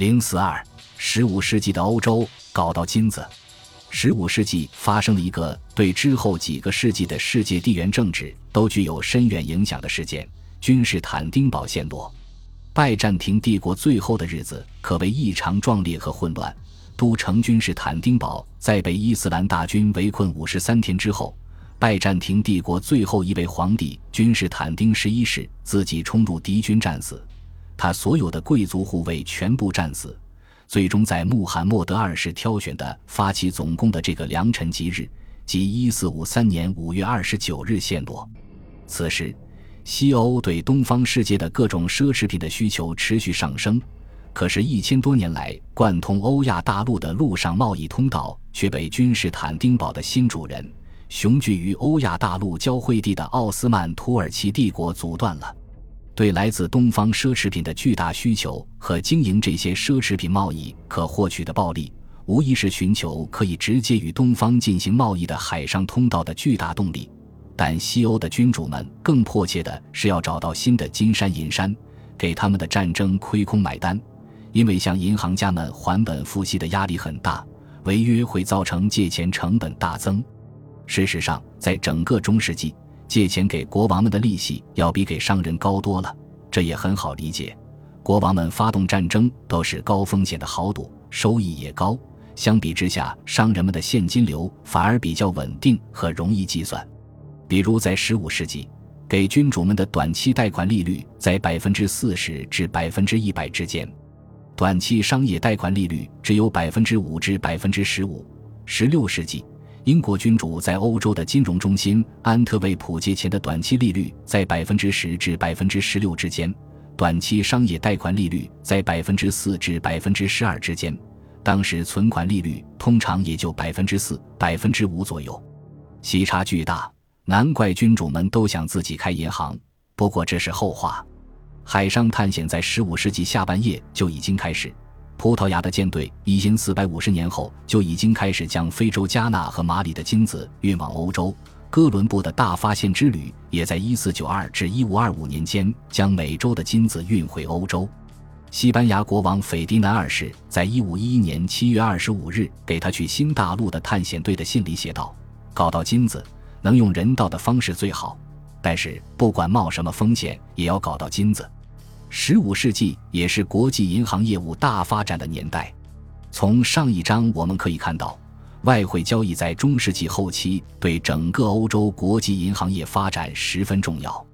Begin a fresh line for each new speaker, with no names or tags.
零四二，十五世纪的欧洲搞到金子。十五世纪发生了一个对之后几个世纪的世界地缘政治都具有深远影响的事件——君士坦丁堡陷落。拜占庭帝国最后的日子可谓异常壮烈和混乱。都城君士坦丁堡在被伊斯兰大军围困五十三天之后，拜占庭帝国最后一位皇帝君士坦丁十一世自己冲入敌军战死，他所有的贵族护卫全部战死。最终在穆罕默德二世挑选的发起总攻的这个良辰吉日，即一四五三年五月二十九日陷落。此时，西欧对东方世界的各种奢侈品的需求持续上升，可是，一千多年来贯通欧亚大陆的陆上贸易通道却被君士坦丁堡的新主人——雄踞于欧亚大陆交汇地的奥斯曼土耳其帝国阻断了。对来自东方奢侈品的巨大需求和经营这些奢侈品贸易可获取的暴利，无疑是寻求可以直接与东方进行贸易的海上通道的巨大动力。但西欧的君主们更迫切的是要找到新的金山银山，给他们的战争亏空买单。因为向银行家们还本付息的压力很大，违约会造成借钱成本大增。事实上，在整个中世纪，借钱给国王们的利息要比给商人高多了，这也很好理解。国王们发动战争都是高风险的豪赌，收益也高。相比之下，商人们的现金流反而比较稳定和容易计算。比如在15世纪，给君主们的短期贷款利率在百分之四十至百分之一百之间，短期商业贷款利率只有百分之五至百分之十五。16世纪。英国君主在欧洲的金融中心安特卫普借钱的短期利率在百分之十至百分之十六之间，短期商业贷款利率在百分之四至百分之十二之间。当时存款利率通常也就百分之四、百分之五左右，息差巨大，难怪君主们都想自己开银行。不过这是后话。海上探险在十五世纪下半叶就已经开始。葡萄牙的舰队一因四百五十年后就已经开始将非洲加纳和马里的金子运往欧洲。哥伦布的大发现之旅也在一四九二至一五二五年间将美洲的金子运回欧洲。西班牙国王斐迪南二世在一五一一年七月二十五日给他去新大陆的探险队的信里写道：“搞到金子，能用人道的方式最好，但是不管冒什么风险，也要搞到金子。”十五世纪也是国际银行业务大发展的年代。从上一章我们可以看到，外汇交易在中世纪后期对整个欧洲国际银行业发展十分重要。